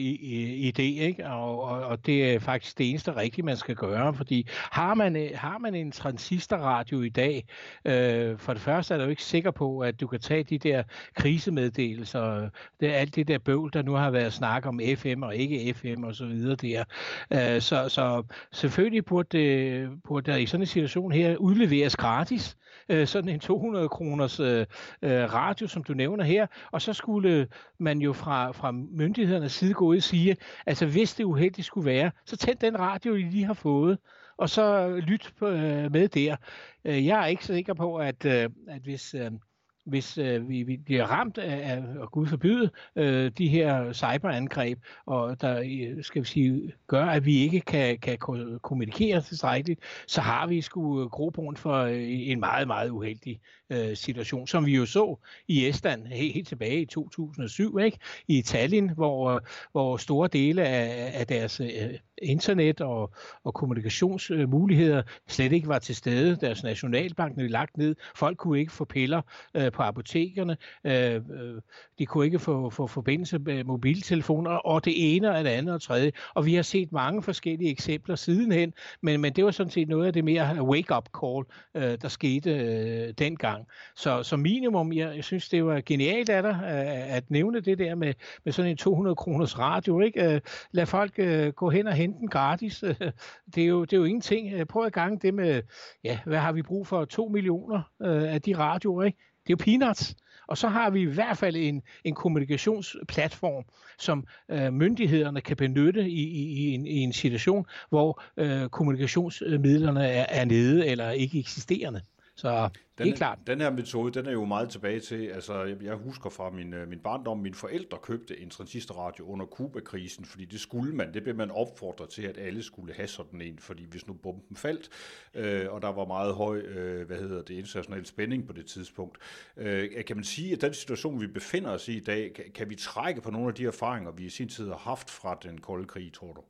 idé, ikke? Og, og, og det er faktisk det eneste rigtige, man skal gøre, fordi har man, øh, har man en transistorradio i dag, øh, for det første er du ikke sikker på, at du kan tage de der krisemeddelelser, det er alt det der bøvl, der nu har været snak om FM og ikke FM og så videre der. Øh, så, så selvfølgelig burde, det, burde der i sådan en situation her udleveres gratis, øh, sådan en 200 kroners øh, øh, radio, som du nævner her, og så skulle man jo fra, fra myndighedernes side gå ud og sige, altså hvis det uheldigt skulle være, så tænd den radio, I lige har fået, og så lyt på, øh, med der. Øh, jeg er ikke så sikker på, at, øh, at hvis... Øh, hvis øh, vi, vi bliver ramt af, og Gud forbyde, øh, de her cyberangreb, og der øh, skal vi sige, gør, at vi ikke kan, kan kommunikere tilstrækkeligt, så har vi sgu øh, grobund for øh, en meget, meget uheldig øh, situation, som vi jo så i Estland helt, helt tilbage i 2007, ikke? i Tallinn, hvor, hvor store dele af, af deres øh, internet og, og kommunikationsmuligheder slet ikke var til stede. Deres nationalbank blev lagt ned. Folk kunne ikke få piller øh, på apotekerne. Øh, øh, de kunne ikke få, få forbindelse med mobiltelefoner, og det ene og det andet og tredje. Og vi har set mange forskellige eksempler sidenhen, men, men det var sådan set noget af det mere wake-up call, øh, der skete øh, dengang. Så som minimum, jeg, jeg synes, det var genialt af dig øh, at nævne det der med, med sådan en 200 kroners radio. Ikke? Øh, lad folk øh, gå hen og hente den gratis. det, er jo, det er jo ingenting. Øh, prøv at gange det med, ja, hvad har vi brug for? 2 millioner øh, af de radioer, ikke? Det er jo peanuts. Og så har vi i hvert fald en, en kommunikationsplatform, som øh, myndighederne kan benytte i, i, i, en, i en situation, hvor øh, kommunikationsmidlerne er, er nede eller ikke eksisterende. Så den, Helt klart. Den her metode, den er jo meget tilbage til, altså jeg husker fra min, øh, min barndom, mine forældre købte en transistorradio under Kuba-krisen, fordi det skulle man, det blev man opfordret til, at alle skulle have sådan en, fordi hvis nu bomben faldt, øh, og der var meget høj, øh, hvad hedder det, international spænding på det tidspunkt, øh, kan man sige, at den situation, vi befinder os i i dag, kan, kan vi trække på nogle af de erfaringer, vi i sin tid har haft fra den kolde krig, tror du?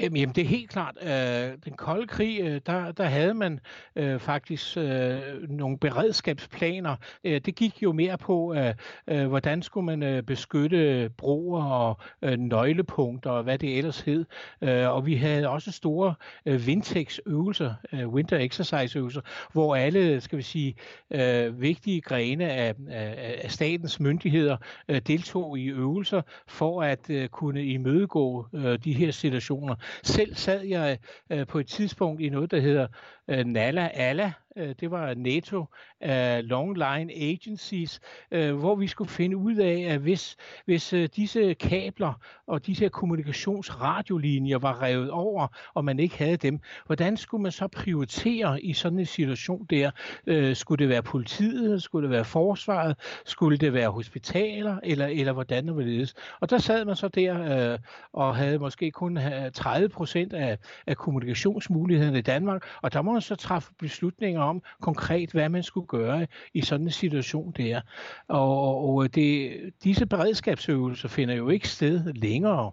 Jamen, det er helt klart. Øh, den kolde krig, øh, der, der havde man øh, faktisk øh, nogle beredskabsplaner. Øh, det gik jo mere på, øh, øh hvordan skulle man øh, beskytte broer og øh, nøglepunkter og hvad det ellers hed. Og vi havde også store Vintex-øvelser, winter exercise-øvelser, hvor alle, skal vi sige, vigtige grene af, af statens myndigheder deltog i øvelser for at kunne imødegå de her situationer. Selv sad jeg på et tidspunkt i noget, der hedder Nala Alla, Øh, det var NATO uh, Long Line Agencies, uh, hvor vi skulle finde ud af, at hvis, hvis øh, disse kabler og disse kommunikationsradiolinjer var revet over, og man ikke havde dem, hvordan skulle man så prioritere i sådan en situation der? Skulle det være politiet? Skulle det være forsvaret? Skulle det være hospitaler? Eller, eller hvordan det ledes? Og der sad man så der og havde måske kun 30 procent af, af kommunikationsmulighederne i Danmark, og der må man så træffe beslutninger om konkret, hvad man skulle gøre i sådan en situation der. Og, og det, disse beredskabsøvelser finder jo ikke sted længere.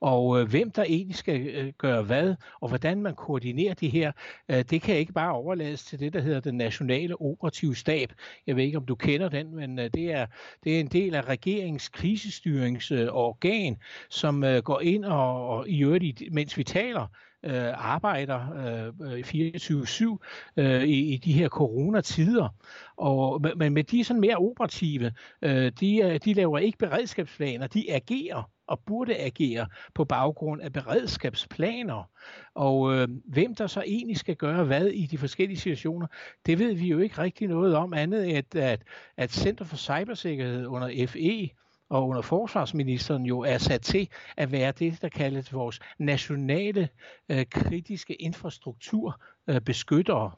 Og øh, hvem der egentlig skal øh, gøre hvad, og hvordan man koordinerer det her, øh, det kan ikke bare overlades til det, der hedder den nationale operative stab. Jeg ved ikke, om du kender den, men øh, det, er, det er en del af regeringens krisestyringsorgan, øh, som øh, går ind og, og i øvrigt, mens vi taler, øh, arbejder øh, øh 24-7 øh, i, i de her coronatider. Og, men med de er sådan mere operative, øh, de, øh, de laver ikke beredskabsplaner, de agerer og burde agere på baggrund af beredskabsplaner. Og øh, hvem der så egentlig skal gøre hvad i de forskellige situationer, det ved vi jo ikke rigtig noget om, andet end at, at, at Center for Cybersikkerhed under FE og under forsvarsministeren jo er sat til at være det, der kaldes vores nationale øh, kritiske infrastruktur øh, beskyttere.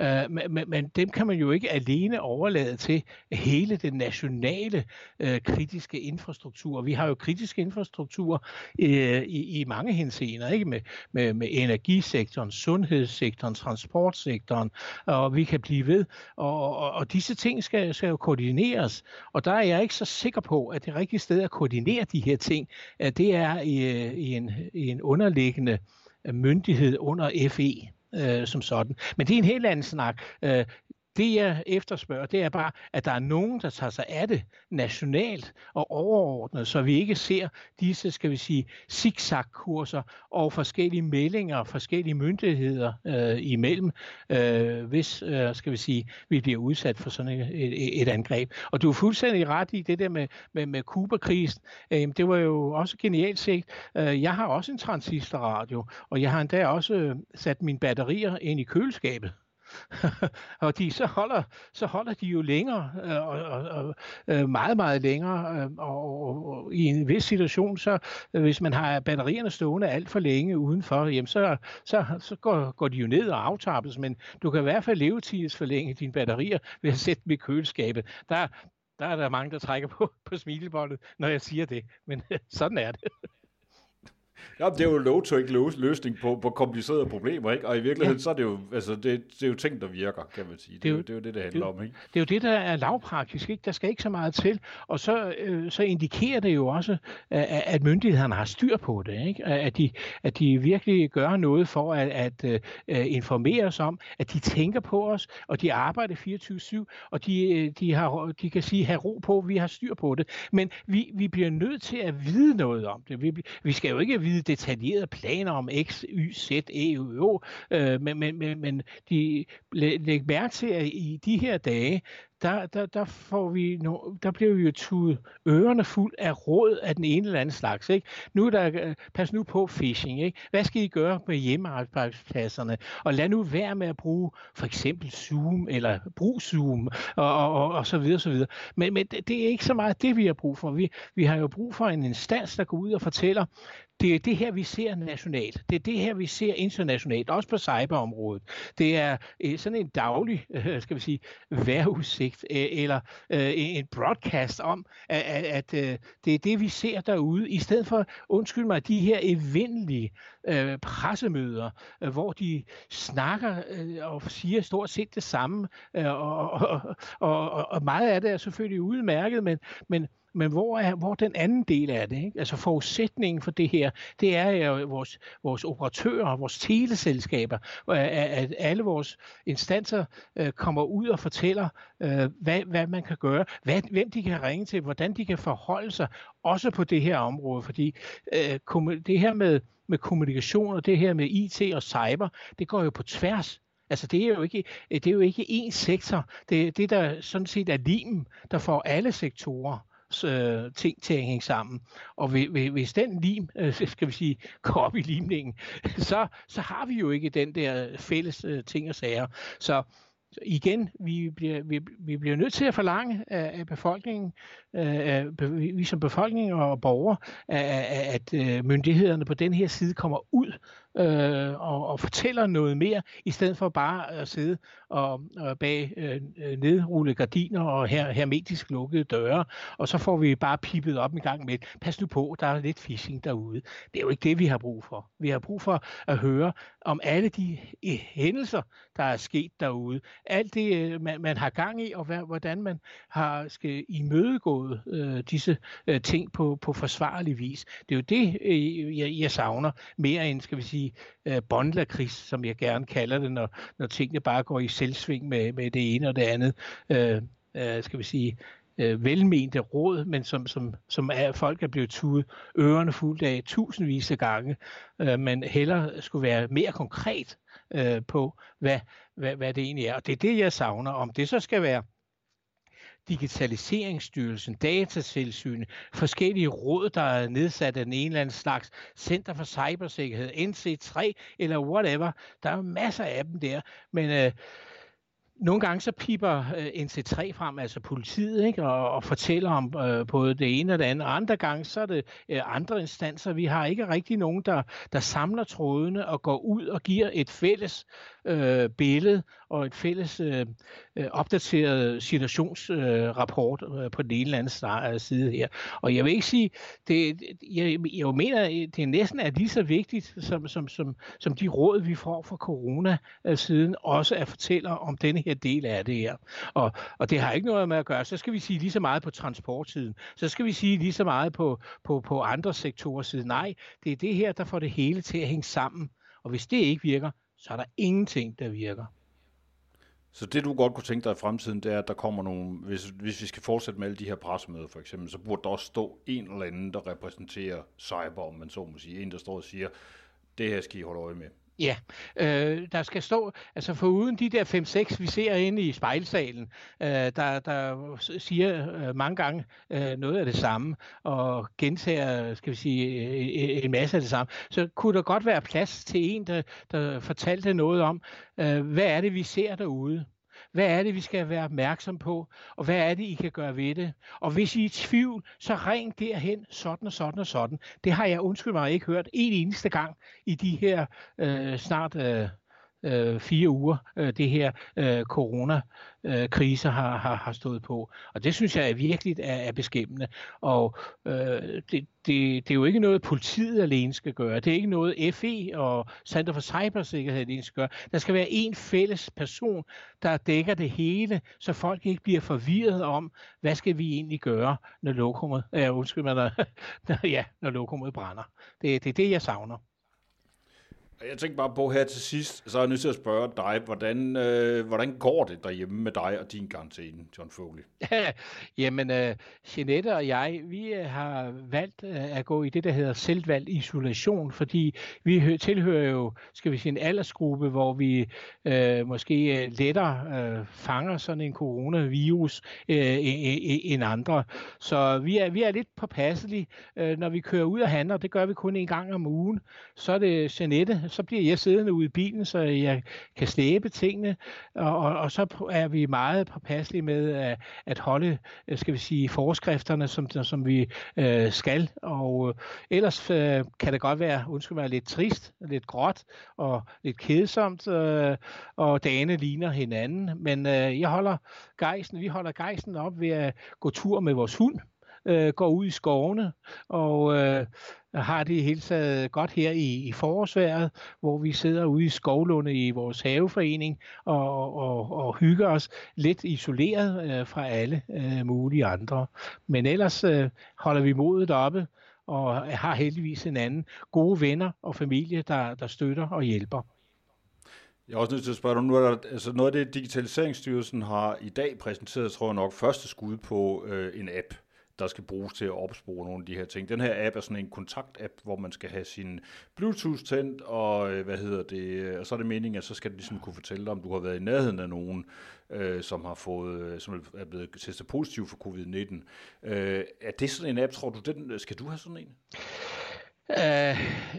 Øh, men, men dem kan man jo ikke alene overlade til hele den nationale øh, kritiske infrastruktur. Vi har jo kritisk infrastruktur øh, i, i mange henseender, ikke med, med, med energisektoren, sundhedssektoren, transportsektoren, og vi kan blive ved. Og, og, og disse ting skal, skal jo koordineres, og der er jeg ikke så sikker på, at det rigtige sted at koordinere de her ting, at det er i, øh, i, en, i en underliggende øh, myndighed under FE øh, som sådan. Men det er en helt anden snak. Øh, det jeg efterspørger, det er bare, at der er nogen, der tager sig af det nationalt og overordnet, så vi ikke ser disse, skal vi sige, zigzag-kurser og forskellige meldinger, forskellige myndigheder øh, imellem, øh, hvis, øh, skal vi sige, vi bliver udsat for sådan et, et, et angreb. Og du er fuldstændig ret i det der med, med, med Kuba-krisen. Øh, det var jo også genialt set. Øh, jeg har også en transistorradio, og jeg har endda også øh, sat mine batterier ind i køleskabet. og de, så, holder, så holder de jo længere, øh, og, og, og øh, meget, meget længere, øh, og, og, og i en vis situation, så øh, hvis man har batterierne stående alt for længe udenfor, jamen så, så, så går, går de jo ned og aftappes, men du kan i hvert fald levetidsforlænge dine batterier ved at sætte dem i køleskabet. Der, der er der mange, der trækker på, på smilebåndet, når jeg siger det, men sådan er det. Ja, det er jo low to løsning på, på komplicerede problemer, ikke? Og i virkeligheden, ja. så er det jo, altså, det, det er jo ting, der virker, kan man sige. Det, det, er, jo, det er jo det, det handler det, om, ikke? Det er jo det, der er lavpraktisk, ikke? Der skal ikke så meget til. Og så, øh, så indikerer det jo også, at, at myndighederne har styr på det, ikke? At de, at de virkelig gør noget for at, at uh, informere os om, at de tænker på os, og de arbejder 24-7, og de, øh, de, har, de kan sige, have ro på, vi har styr på det. Men vi, vi bliver nødt til at vide noget om det. Vi, vi skal jo ikke vide detaljerede planer om X, Y, Z, E, O, øh, men, men, men, men de, læg mærke til, at i de her dage, der, der, der, får vi no, der bliver vi jo tudet ørerne fuld af råd af den ene eller anden slags. Ikke? Nu er der, øh, pas nu på phishing. Ikke? Hvad skal I gøre med hjemmearbejdspladserne? Og lad nu være med at bruge for eksempel Zoom, eller brug Zoom, og, og, og, og så videre, så videre. Men, men det, det er ikke så meget det, vi har brug for. Vi, vi har jo brug for en instans, der går ud og fortæller, det er det her, vi ser nationalt. Det er det her, vi ser internationalt, også på cyberområdet. Det er øh, sådan en daglig, øh, skal vi sige, vejrudsigt øh, eller en broadcast om, at, at det er det, vi ser derude, i stedet for, undskyld mig, de her evindelige pressemøder, hvor de snakker og siger stort set det samme, og, og, og, og meget af det er selvfølgelig udmærket, men, men men hvor er hvor er den anden del af det? Ikke? Altså forudsætningen for det her, det er jo vores, vores operatører, vores teleselskaber, øh, at alle vores instanser øh, kommer ud og fortæller, øh, hvad, hvad man kan gøre, hvad, hvem de kan ringe til, hvordan de kan forholde sig, også på det her område, fordi øh, det her med, med kommunikation og det her med IT og cyber, det går jo på tværs Altså det er jo ikke, det er jo ikke én sektor. Det, det der sådan set er limen, der får alle sektorer øh, ting til at hænge sammen. Og hvis den lim, øh, skal vi sige, går op i limningen, så, så har vi jo ikke den der øh, fælles øh, ting og sager. Så igen, vi bliver, vi, vi bliver nødt til at forlange af, af befolkningen, øh, af, vi som befolkning og borgere, at, at øh, myndighederne på den her side kommer ud øh, og, og fortæller noget mere, i stedet for bare at sidde og, og bag øh, øh nedrulle gardiner og her, hermetisk lukkede døre, og så får vi bare pippet op en gang med, pas nu på, der er lidt phishing derude. Det er jo ikke det, vi har brug for. Vi har brug for at høre om alle de hændelser, der er sket derude. Alt det, øh, man, man har gang i, og hvordan man har skal imødegået øh, disse øh, ting på, på forsvarlig vis. Det er jo det, øh, jeg, jeg savner, mere end, skal vi sige, øh, bondlakris, som jeg gerne kalder det, når, når tingene bare går i selvsving med, med det ene og det andet. Øh, øh, skal vi sige, øh, velmente råd, men som, som, som er, folk er blevet tudet ørerne fuldt af tusindvis af gange, øh, men heller skulle være mere konkret øh, på, hvad, hvad, hvad det egentlig er. Og det er det, jeg savner. Om det så skal være Digitaliseringsstyrelsen, Datatilsynet, forskellige råd, der er nedsat af en eller anden slags Center for Cybersikkerhed, NC3 eller whatever. Der er masser af dem der, men øh, nogle gange så piper øh, NC3 frem, altså politiet, ikke, og, og fortæller om øh, både det ene og det andet. Og andre gange så er det øh, andre instanser. Vi har ikke rigtig nogen, der, der samler trådene og går ud og giver et fælles øh, billede og et fælles øh, øh opdateret situationsrapport øh, øh, på den ene eller anden øh, side her. Og jeg vil ikke sige, det, jeg, jeg mener, det er næsten er lige så vigtigt, som, som, som, som de råd, vi får fra corona-siden, øh, også at fortælle om denne her del af det her. Og, og det har ikke noget med at gøre, så skal vi sige lige så meget på transportsiden, så skal vi sige lige så meget på, på, på andre sektorer siden. Nej, det er det her, der får det hele til at hænge sammen. Og hvis det ikke virker, så er der ingenting, der virker. Så det, du godt kunne tænke dig i fremtiden, det er, at der kommer nogle, hvis, hvis vi skal fortsætte med alle de her pressemøder for eksempel, så burde der også stå en eller anden, der repræsenterer cyber, om man så må sige. En, der står og siger, det her skal I holde øje med. Ja, øh, der skal stå, altså for uden de der 5-6, vi ser inde i spejlsalen, øh, der, der siger øh, mange gange øh, noget af det samme, og gentager, skal vi sige, øh, øh, en masse af det samme, så kunne der godt være plads til en, der, der fortalte noget om, øh, hvad er det, vi ser derude. Hvad er det, vi skal være opmærksom på? Og hvad er det, I kan gøre ved det? Og hvis I er i tvivl, så ring derhen, sådan og sådan og sådan. Det har jeg undskyld mig ikke hørt en eneste gang i de her øh, snart øh, øh, fire uger, øh, det her øh, coronakrise har, har, har stået på. Og det synes jeg er virkelig er, er beskæmmende. Og øh, det, det, det er jo ikke noget, politiet alene skal gøre. Det er ikke noget, FE og Center for Cybersikkerhed alene skal gøre. Der skal være en fælles person, der dækker det hele, så folk ikke bliver forvirret om, hvad skal vi egentlig gøre, når lokummet, ja, undskyld mig, når, ja, når lokummet brænder. Det, det er det, jeg savner. Jeg tænkte bare på her til sidst, så er jeg nødt til at spørge dig, hvordan, øh, hvordan går det derhjemme med dig og din karantæne, John Foley? Jamen, øh, Jeanette og jeg, vi øh, har valgt øh, at gå i det, der hedder selvvalgt isolation, fordi vi tilhører jo, skal vi sige, en aldersgruppe, hvor vi øh, måske øh, lettere øh, fanger sådan en coronavirus øh, end andre. Så vi er, vi er lidt påpasselige, øh, når vi kører ud og handler. Det gør vi kun en gang om ugen. Så er det Jeanette, så bliver jeg siddende ude i bilen, så jeg kan slæbe tingene, og, og, og så er vi meget påpasselige med at, at holde, øh, skal vi sige, forskrifterne, som, som vi øh, skal, og øh, ellers øh, kan det godt være, undskyld mig, lidt trist, lidt gråt og lidt kedsomt, øh, og dagene ligner hinanden, men øh, jeg holder gejsen, vi holder gejsen op ved at gå tur med vores hund, øh, går ud i skovene og øh, har det hele taget godt her i, i forårsværet, hvor vi sidder ude i skovlunde i vores haveforening og, og, og hygger os lidt isoleret øh, fra alle øh, mulige andre. Men ellers øh, holder vi modet oppe og har heldigvis en anden gode venner og familie, der, der støtter og hjælper. Jeg er også nødt til at spørge dig, nu er der, altså noget af det, Digitaliseringsstyrelsen har i dag præsenteret, tror jeg nok, første skud på øh, en app der skal bruges til at opspore nogle af de her ting. Den her app er sådan en kontakt-app, hvor man skal have sin Bluetooth tændt, og øh, hvad hedder det, øh, og så er det meningen, at så skal den ligesom kunne fortælle dig, om du har været i nærheden af nogen, øh, som har fået, øh, som er blevet testet positiv for covid-19. Øh, er det sådan en app, tror du, den, skal du have sådan en? Uh,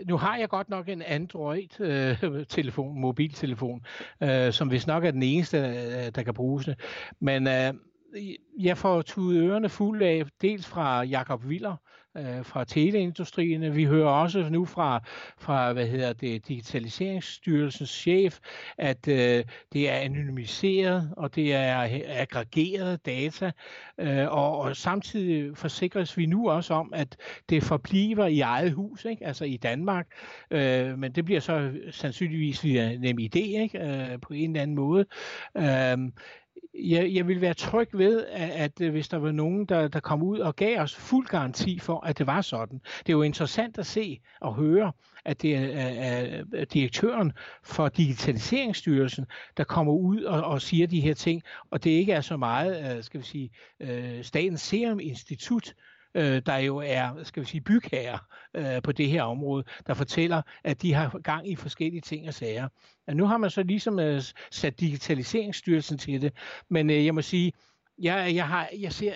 nu har jeg godt nok en Android-telefon, uh, mobiltelefon, uh, som vist nok er den eneste, uh, der kan bruges det. Men uh, jeg får tudet ørerne fuld af, dels fra Jakob Viller øh, fra teleindustrien. Vi hører også nu fra, fra hvad hedder det, Digitaliseringsstyrelsens chef, at øh, det er anonymiseret, og det er aggregeret data, øh, og, og samtidig forsikres vi nu også om, at det forbliver i eget hus, ikke? altså i Danmark, øh, men det bliver så sandsynligvis via NemID ikke? Øh, på en eller anden måde. Øh, jeg, jeg vil være tryg ved, at, at hvis der var nogen, der, der kom ud og gav os fuld garanti for, at det var sådan. Det er jo interessant at se og høre, at det er, er, er direktøren for Digitaliseringsstyrelsen, der kommer ud og, og siger de her ting, og det ikke er så meget, øh, skal vi sige, øh, Statens Serum Institut, øh, der jo er, skal vi sige, bygherrer øh, på det her område, der fortæller, at de har gang i forskellige ting og sager. Og nu har man så ligesom øh, sat Digitaliseringsstyrelsen til det, men øh, jeg må sige, jeg, jeg, har, jeg, ser,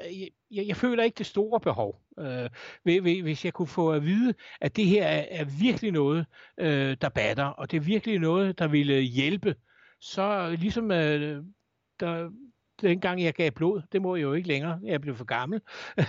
jeg, jeg føler ikke det store behov. Øh, hvis jeg kunne få at vide, at det her er, er virkelig noget, øh, der batter, og det er virkelig noget, der ville hjælpe, så ligesom øh, der, dengang jeg gav blod, det må jeg jo ikke længere, jeg blev for gammel,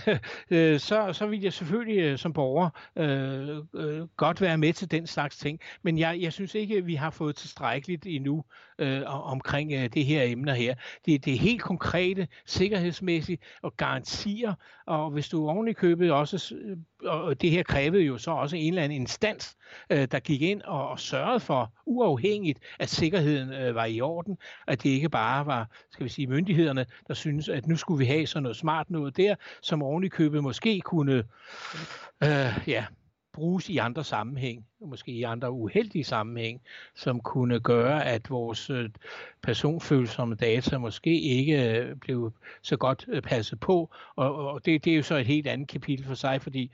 øh, så, så vil jeg selvfølgelig øh, som borger øh, øh, godt være med til den slags ting. Men jeg, jeg synes ikke, at vi har fået tilstrækkeligt endnu øh, omkring øh, det her emne her. Det, det er helt konkrete, sikkerhedsmæssigt og garantier, og hvis du oven i købet også, øh, og det her krævede jo så også en eller anden instans, øh, der gik ind og, og sørgede for, uafhængigt, at sikkerheden øh, var i orden, at det ikke bare var, skal vi sige, myndighederne, der synes, at nu skulle vi have sådan noget smart noget der, som oven i købet måske kunne, øh, ja, bruges i andre sammenhæng, måske i andre uheldige sammenhæng, som kunne gøre, at vores øh, personfølsomme data måske ikke øh, blev så godt øh, passet på. Og, og det, det er jo så et helt andet kapitel for sig, fordi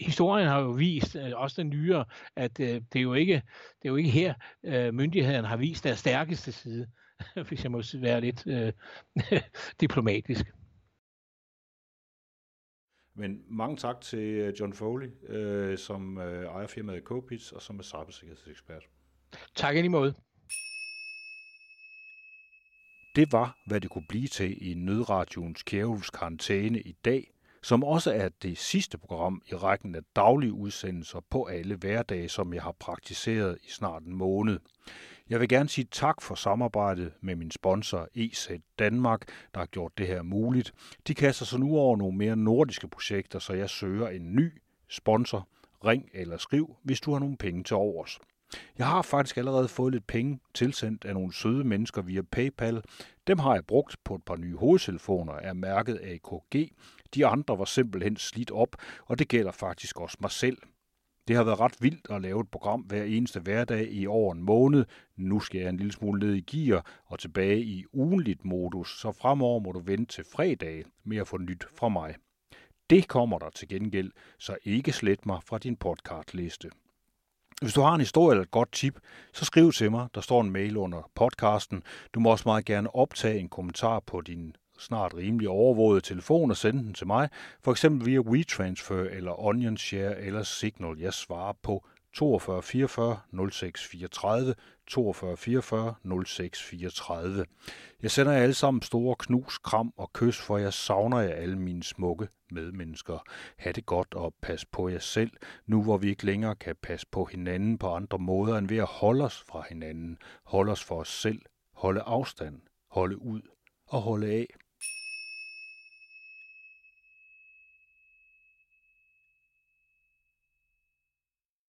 historien har jo vist, også den nyere, at det er jo ikke, det er jo ikke her, myndighederne har vist deres stærkeste side, hvis jeg må være lidt øh, diplomatisk. Men mange tak til øh, John Foley, øh, som øh, ejer firmaet Copits og som er cybersikkerhedsekspert. Tak i måde. Det var, hvad det kunne blive til i Nødradioens Kjærhus karantæne i dag, som også er det sidste program i rækken af daglige udsendelser på alle hverdage, som jeg har praktiseret i snart en måned. Jeg vil gerne sige tak for samarbejdet med min sponsor EZ Danmark, der har gjort det her muligt. De kaster sig nu over nogle mere nordiske projekter, så jeg søger en ny sponsor. Ring eller skriv, hvis du har nogle penge til overs. Jeg har faktisk allerede fået lidt penge tilsendt af nogle søde mennesker via PayPal. Dem har jeg brugt på et par nye hovedtelefoner af mærket AKG. De andre var simpelthen slidt op, og det gælder faktisk også mig selv. Det har været ret vildt at lave et program hver eneste hverdag i over en måned. Nu skal jeg en lille smule ned i gear og tilbage i ugenligt modus, så fremover må du vente til fredag med at få nyt fra mig. Det kommer der til gengæld, så ikke slet mig fra din podcastliste. Hvis du har en historie eller et godt tip, så skriv til mig. Der står en mail under podcasten. Du må også meget gerne optage en kommentar på din snart rimelig overvåget telefon og sende den til mig, for eksempel via WeTransfer eller OnionShare eller Signal. Jeg svarer på 42 44 06 34, 42 44 06 34. Jeg sender jer alle sammen store knus, kram og kys, for jeg savner jer alle mine smukke medmennesker. Ha' det godt og pas på jer selv, nu hvor vi ikke længere kan passe på hinanden på andre måder end ved at holde os fra hinanden, holde os for os selv, holde afstand, holde ud og holde af.